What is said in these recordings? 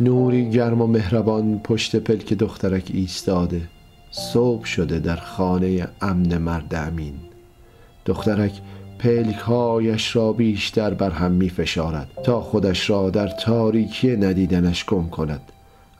نوری گرم و مهربان پشت پلک دخترک ایستاده. صبح شده در خانه امن مرد امین. دخترک پلکهایش را بیشتر بر هم می فشارد تا خودش را در تاریکی ندیدنش گم کند.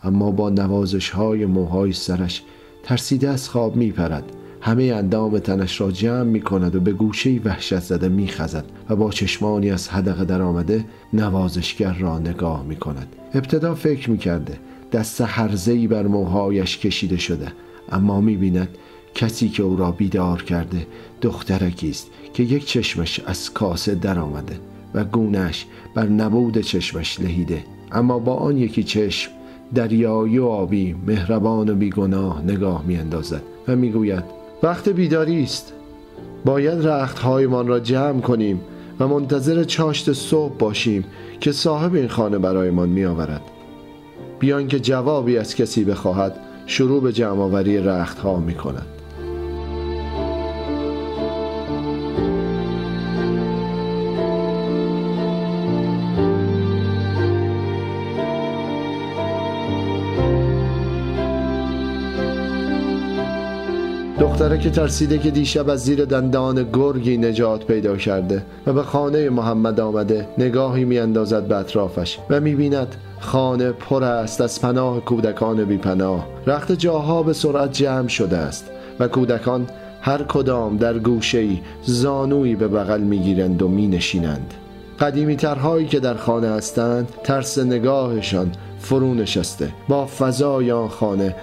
اما با نوازش های موهای سرش ترسیده از خواب می پرد همه اندام تنش را جمع می کند و به گوشه وحشت زده می خزد و با چشمانی از حدقه در آمده نوازشگر را نگاه می کند ابتدا فکر می کرده دست هرزهی بر موهایش کشیده شده اما می بیند کسی که او را بیدار کرده دخترکی است که یک چشمش از کاسه در آمده و گونش بر نبود چشمش لهیده. اما با آن یکی چشم دریایی و آبی مهربان و بیگناه نگاه می اندازد و می گوید وقت بیداری است. باید رختهایمان را جمع کنیم و منتظر چاشت صبح باشیم که صاحب این خانه برایمان می آورد بیان که جوابی از کسی بخواهد شروع به جمع آوری رختها می کند که ترسیده که دیشب از زیر دندان گرگی نجات پیدا کرده و به خانه محمد آمده نگاهی میاندازد به اطرافش و می‌بیند خانه پر است از پناه کودکان بی پناه رخت جاها به سرعت جمع شده است و کودکان هر کدام در گوشه‌ای زانویی به بغل می‌گیرند و می قدیمی ترهایی که در خانه هستند ترس نگاهشان فرو نشسته. با فضای آن خانه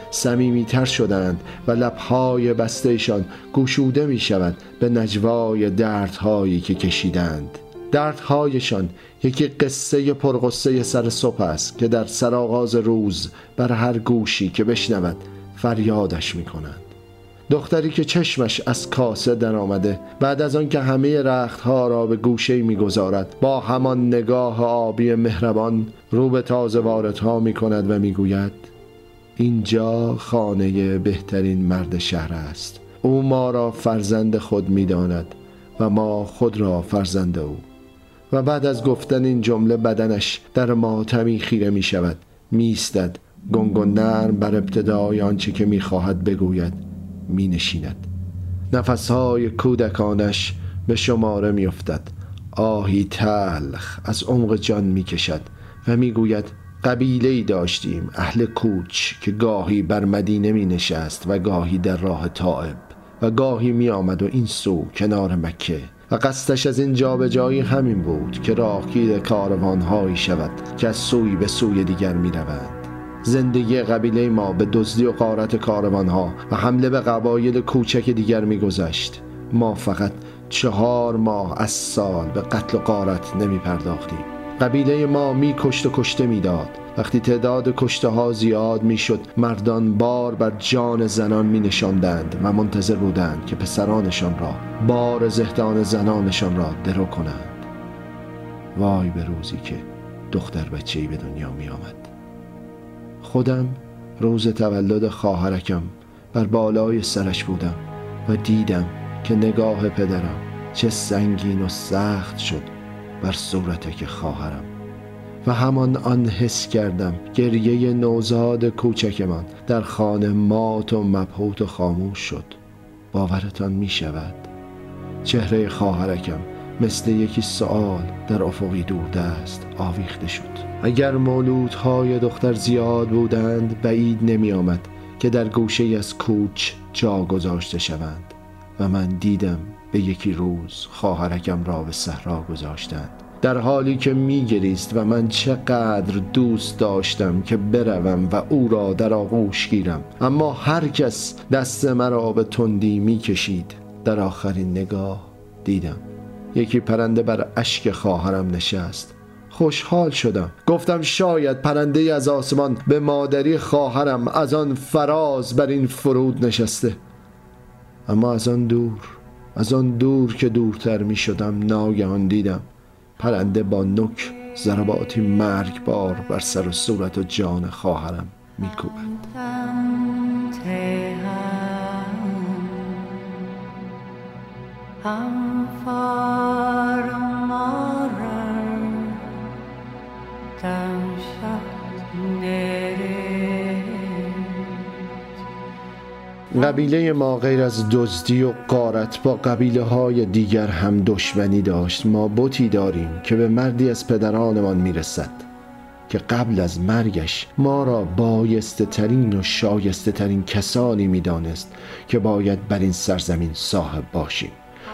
تر شدند و لبهای بستهشان گشوده می شود به نجوای دردهایی که کشیدند. دردهایشان یکی قصه پرغصه سر صبح است که در سرآغاز روز بر هر گوشی که بشنود فریادش می کنند دختری که چشمش از کاسه در آمده بعد از آنکه همه رختها را به گوشه می‌گذارد با همان نگاه آبی مهربان رو به تازه واردها می کند و می‌گوید اینجا خانه بهترین مرد شهر است. او ما را فرزند خود می‌داند و ما خود را فرزند او. و بعد از گفتن این جمله بدنش در ماتمی خیره می شود میستد گنگ و بر ابتدای آنچه که می‌خواهد بگوید. می نشیند نفسهای کودکانش به شماره می افتد آهی تلخ از عمق جان می کشد و می گوید قبیله داشتیم اهل کوچ که گاهی بر مدینه می نشست و گاهی در راه طائب و گاهی می آمد و این سو کنار مکه و قصدش از این جایی همین بود که راهگیر کاروانهایی شود که از سوی به سوی دیگر می روند زندگی قبیله ما به دزدی و قارت کاروانها و حمله به قبایل کوچک دیگر میگذشت. ما فقط چهار ماه از سال به قتل و قارت نمی پرداختیم قبیله ما می کشت و کشته می‌داد. وقتی تعداد کشته ها زیاد می شد مردان بار بر جان زنان می نشاندند و منتظر بودند که پسرانشان را بار زهدان زنانشان را درو کنند. وای به روزی که دختر بچه‌ای به دنیا می آمد خودم روز تولد خواهرکم بر بالای سرش بودم و دیدم که نگاه پدرم چه سنگین و سخت شد بر صورتک خواهرم. و همان آن حس کردم گریه نوزاد کوچکمان در خانه مات و مبهوت و خاموش شد. باورتان می شود؟ چهره خواهرکم مثل یکی سوال در افقی دوردست آویخته شد. اگر مولودهای دختر زیاد بودند بعید نمی آمد که در گوشه از کوچ جا گذاشته شوند و من دیدم به یکی روز خواهرکم را به صحرا گذاشتند. در حالی که میگریست و من چقدر دوست داشتم که بروم و او را در آغوش گیرم اما هر کس دست مرا به تندی می‌کشید در آخرین نگاه دیدم یکی پرنده بر اشک خواهرم نشست خوشحال شدم. گفتم شاید پرنده از آسمان به مادری خواهرم از آن فراز بر این فرود نشسته. اما از آن دور از آن دور که دورتر می شدم ناگهان دیدم پرنده با نک ضرباتی مرگبار بر سر و صورت و جان خواهرم میکوبد هم قبیله ما غیر از دزدی و قارت با قبیله های دیگر هم دشمنی داشت. ما بوتی داریم که به مردی از پدرانمان می‌رسد که قبل از مرگش ما را بایسته ترین و شایسته ترین کسانی می‌دانست که باید بر این سرزمین صاحب باشیم.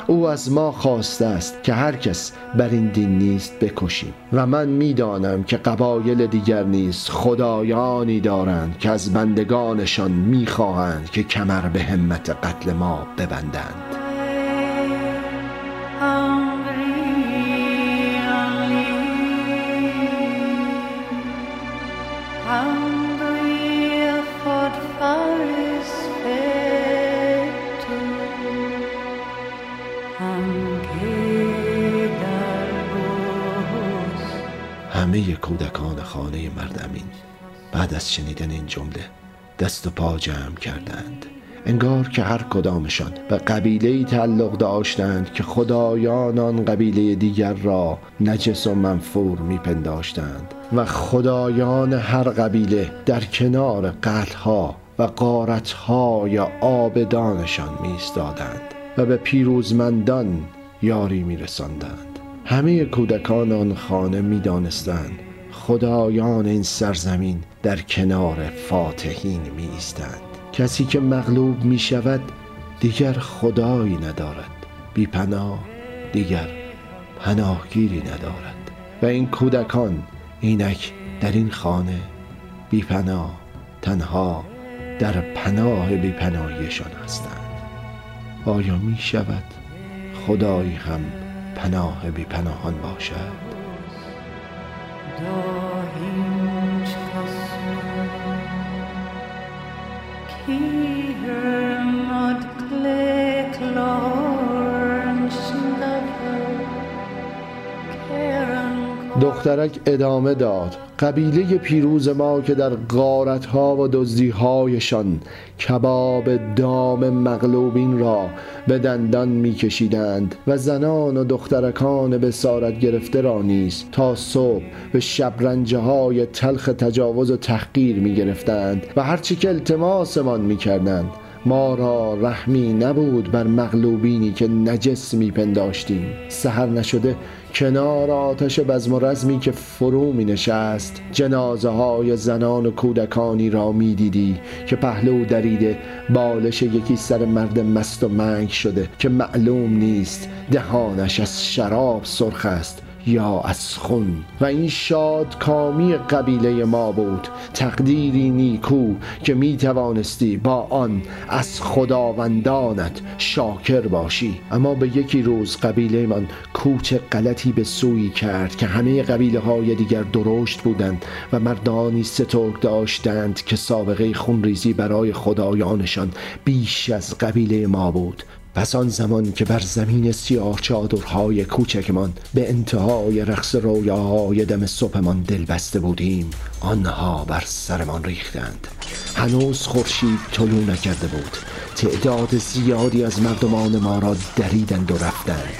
او از ما خواسته است که هر کس بر این دین نیست بکشیم. و من می‌دانم که قبایل دیگر نیست خدایانی دارند که از بندگانشان می‌خواهند که کمر به همت قتل ما ببندند. شنیدن این جمله دست و پا جمع کردند. انگار که هر کدامشان به قبیله تعلق داشتند که خدایان آن قبیله دیگر را نجس و منفور میپنداشتند و خدایان هر قبیله در کنار قتلها و قارتهای آبدانشان میستادند و به پیروزمندان یاری میرساندند. همه کودکان آن خانه می دانستند خدایان این سرزمین در کنار فاتحین می ایستند کسی که مغلوب می شود دیگر خدایی ندارد. بی پناه دیگر پناهگیری ندارد. و این کودکان اینک در این خانه بی پناه تنها در پناه بی پناهیشان هستند. آیا می شود خدایی هم پناه بی پناهان باشد؟ دا هیچ کس دخترک ادامه داد. قبیله پیروز ما که در غارت ها و دزدی هایشان کباب دام مغلوبین را به دندان میکشیدند و زنان و دخترکان به سارت گرفته را نیز تا صبح به شبرنجه های تلخ تجاوز و تحقیر می گرفتند و هرچی که التماسمان می کردند ما را رحمی نبود بر مغلوبینی که نجس میپنداشتیم سهر نشده کنار آتش بزم و رزمی که فرو می نشست. جنازه های زنان و کودکانی را می دیدی که پهلو دریده بالش یکی سر مرد مست و منگ شده که معلوم نیست دهانش از شراب سرخ است. یا از خون. و این شاد کامی قبیله ما بود تقدیری نیکو که می توانستی با آن از خداوندانت شاکر باشی. اما به یکی روز قبیله من کوچ غلطی به سوی کرد که همه قبیله های دیگر درشت بودند و مردانی سترگ داشتند که سابقه خونریزی برای خدایانشان بیش از قبیله ما بود. پس آن زمان که بر زمین سیاه چادرهای کوچکمان به انتهای رقص رویاهای دم صبحمان دل بسته بودیم آنها بر سرمان ریختند. هنوز خورشید طلوع نکرده بود. تعداد زیادی از مردمان ما را دریدند و رفتند.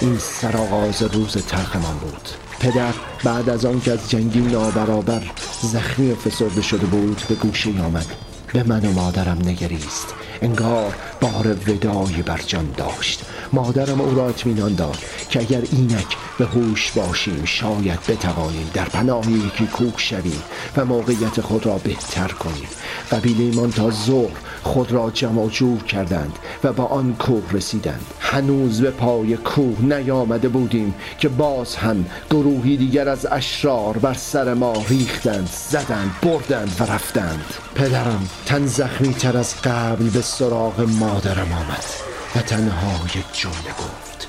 این سرآغاز روز تلخمان بود. پدر بعد از آن که از جنگی نابرابر زخمی و فسرده شده بود به گوشه آمد. به من و مادرم نگریست. انگار بار ودایی بر جان داشت. مادرم او را اطمینان داد که اگر اینک به هوش باشیم شاید بتوانیم در پناه یکی کوک شویم و موقعیت خود را بهتر کنیم. قبیله من تا ظهر خود را جمع جور کردند و با آن کوه رسیدند. هنوز به پای کوه نیامده بودیم که باز هم گروهی دیگر از اشرار بر سر ما ریختند زدند بردند و رفتند. پدرم تن زخمی تر از قبل به سراغ مادرم آمد. و تنها یک جمله گفت.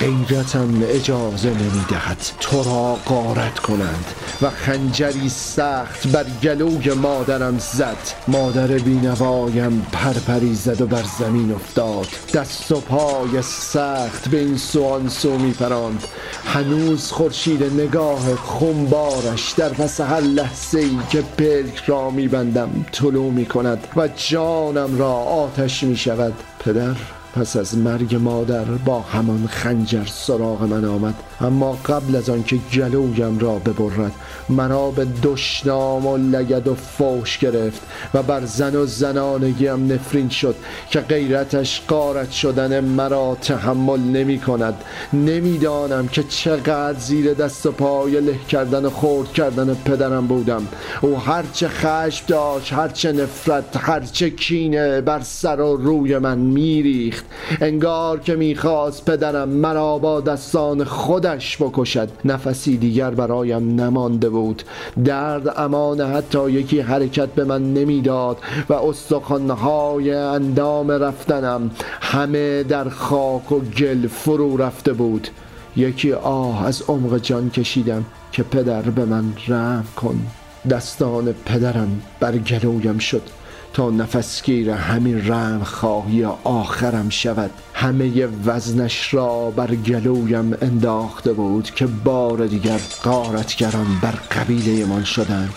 غیرتم اجازه نمی‌دهد تو را قارت کنند و خنجری سخت بر گلوی مادرم زد. مادر بینوایم پرپری زد و بر زمین افتاد. دست و پای سخت به این سو سو می پراند هنوز خورشید نگاه خونبارش در پس هر لحظه ای که پلک را میبندم طلوع می کند و جانم را آتش می شود پدر؟ پس از مرگ مادر با همان خنجر سراغ من آمد. اما قبل از آنکه جلویم را ببرد مرا به دشنام و لگد و فوش گرفت و بر زن و زنانگیم نفرین شد که غیرتش قارت شدن مرا تحمل نمی کند. نمی‌دانم که چقدر زیر دست و پای له کردن و خورد کردن پدرم بودم. او هرچه خشم داشت هرچه نفرت هرچه کینه بر سر و روی من میریخت. انگار که می‌خواست پدرم مرا با دستان خودش بکشد. نفسی دیگر برایم نمانده بود. درد امان حتی یکی حرکت به من نمی‌داد و استخوانهای اندام رفتنم همه در خاک و گل فرو رفته بود. یکی آه از عمق جان کشیدم که پدر به من رحم کن. دستان پدرم بر گلویم شد. تا نفسگیر همین رم خواهی آخرم شود. همه وزنش را بر گلویم انداخته بود که بار دیگر قارتگران بر قبیله من شدند.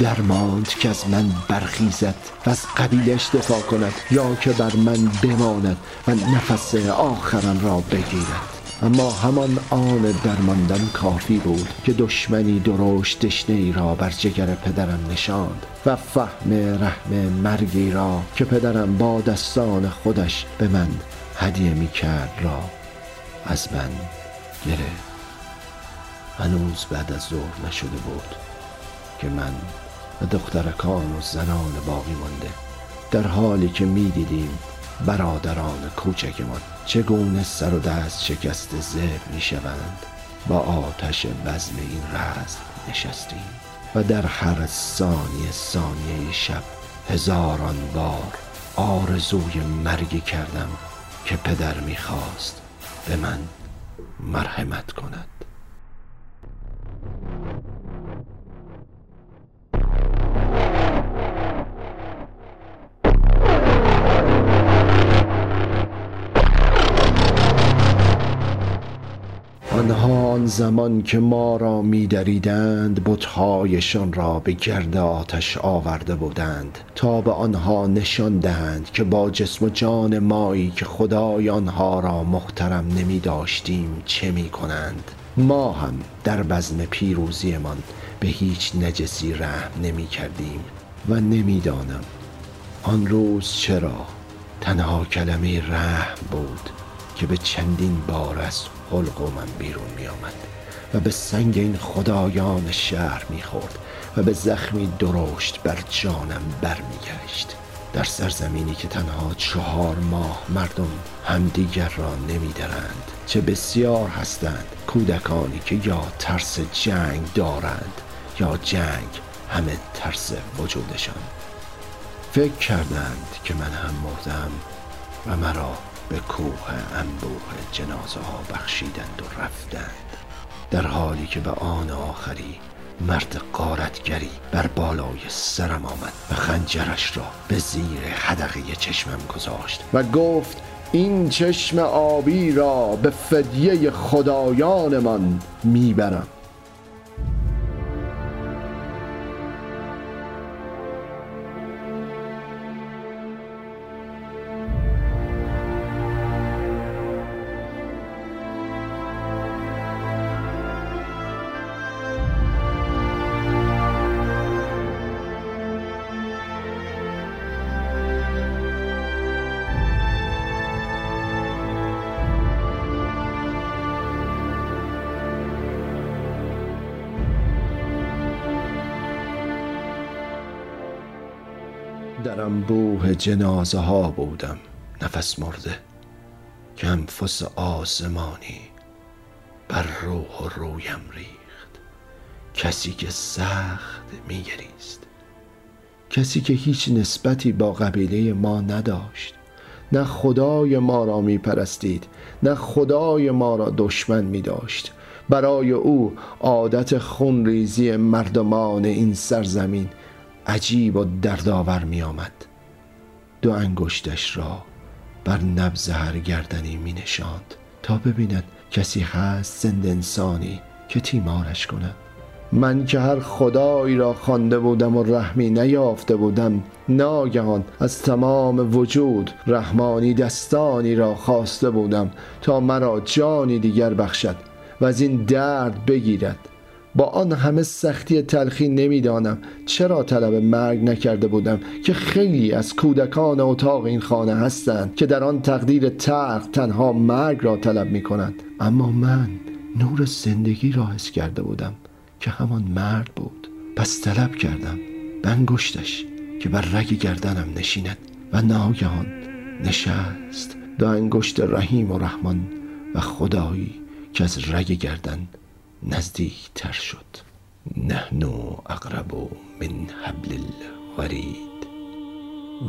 درماند که از من برخیزد و از قبیلش دفاع کند یا که بر من بماند و نفس آخرم را بگیرد. اما همان آن درماندن کافی بود که دشمنی درشت دشنه ای را بر جگر پدرم نشاند و فهم رحم مرگی را که پدرم با دستان خودش به من هدیه می کرد را از من گرفت. هنوز بعد از ظهر نشده بود که من و دخترکان و زنان باقی مانده. در حالی که می دیدیم برادران کوچکمان چگونه سر و دست شکست زب می شوند؟ با آتش بزم این رزم نشستیم و در هر ثانیه ثانیه شب هزاران بار آرزوی مرگی کردم که پدر می‌خواست به من مرحمت کند. آن زمان که ما را می دریدند بتهایشان را به گرد آتش آورده بودند. تا به آنها نشان دهند که با جسم و جان مایی که خدای آنها را محترم نمی داشتیم چه می کنند ما هم در بزم پیروزیمان به هیچ نجسی رحم نمی کردیم و نمی‌دانم آن روز چرا تنها کلمه رحم بود که به چندین بار از حلق و من بیرون می آمد و به سنگ این خدایان شهر می خورد و به زخمی درشت بر جانم برمیگشت. در سرزمینی که تنها چهار ماه مردم همدیگر را نمیدرند چه بسیار هستند کودکانی که یا ترس جنگ دارند یا جنگ همه ترس وجودشان. فکر کردند که من هم مردم و مرا به کوه انبوه جنازه ها بخشیدند و رفتند. در حالی که به آن آخری مرد قارتگری بر بالای سرم آمد و خنجرش را به زیر حدقه چشمم گذاشت و گفت این چشم آبی را به فدیه خدایانمان می‌برم. انبوه جنازه ها بودم. نفس مرده. که انفس آسمانی بر روح و رویم ریخت. کسی که سخت میگریست. کسی که هیچ نسبتی با قبیله ما نداشت. نه خدای ما را می پرستید نه خدای ما را دشمن می داشت برای او عادت خونریزی مردمان این سرزمین عجیب و دردآور می آمد دو انگشتش را بر نبز هر گردنی می نشاند تا ببیند کسی هست زند انسانی که تیمارش کند. من که هر خدایی را خوانده بودم و رحمی نیافته بودم ناگهان از تمام وجود رحمانی دستانی را خواسته بودم تا مرا جانی دیگر بخشد و از این درد بگیرد. با آن همه سختی تلخی نمی‌دانم چرا طلب مرگ نکرده بودم که خیلی از کودکان اتاق این خانه هستند که در آن تقدیر ترق تنها مرگ را طلب می کنند اما من نور زندگی را حس کرده بودم که همان مرد بود. پس طلب کردم به انگشتش که بر رگ گردنم نشیند و ناگهان نشست. دو انگشت رحیم و رحمان و خدایی که از رگ گردن نزدیک تر شد. نحن اقرب من حبل الورید.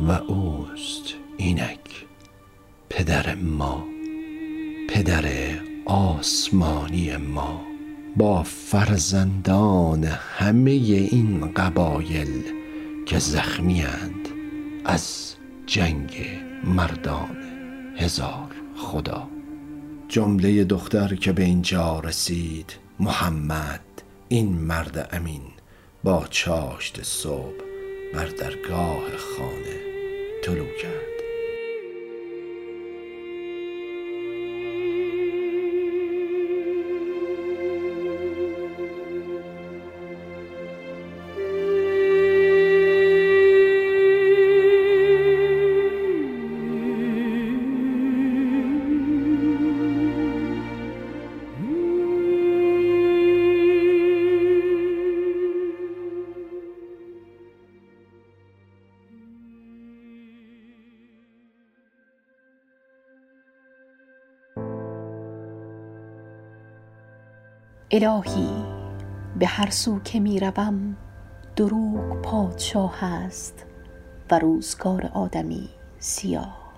و اوست اینک پدر ما پدر آسمانی ما. با فرزندان همه این قبایل که زخمیاند از جنگ مردان هزار خدا. جمله دختر که به اینجا رسید محمد این مرد امین با چاشت صبح بر درگاه خانه طلوع کرد. الهی به هر سو که می روم دروغ پادشاه است و روزگار آدمی سیاه.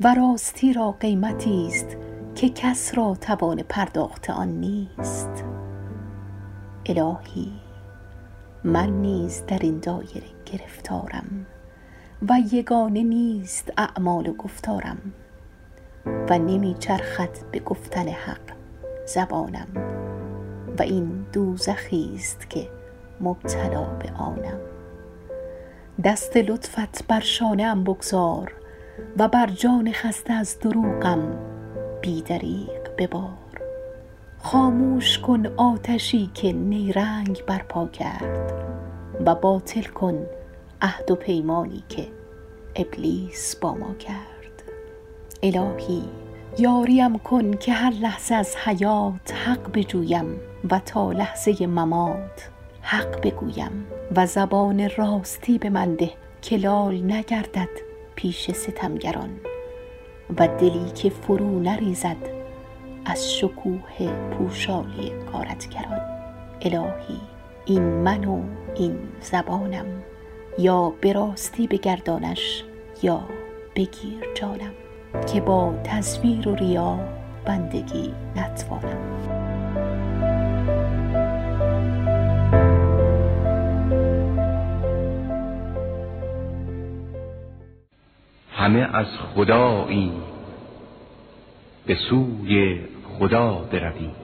و راستی را قیمتی است که کس را توان پرداخت آن نیست. الهی من نیز در این دایره گرفتارم و یگانه نیست اعمال و گفتارم و نمی چرخد به گفتن حق. زبانم و این دوزخی است که مبتلا به آنم. دست لطفت بر شانه ام بگذار و بر جان خسته از دروغم بیدریق ببار. خاموش کن آتشی که نیرنگ برپا کرد و باطل کن عهد و پیمانی که ابلیس با ما کرد. الهی یاریم کن که هر لحظه از حیات حق بجویم و تا لحظه ممات حق بگویم و زبان راستی به من ده که لال نگردد پیش ستمگران و دلی که فرو نریزد از شکوه پوشالی کارتگران الهی این من و این زبانم یا به راستی بگردانش یا بگیر جانم. که با تصویر و ریا بندگی نتوانم. همه از خدایی به سوی خدا برویم.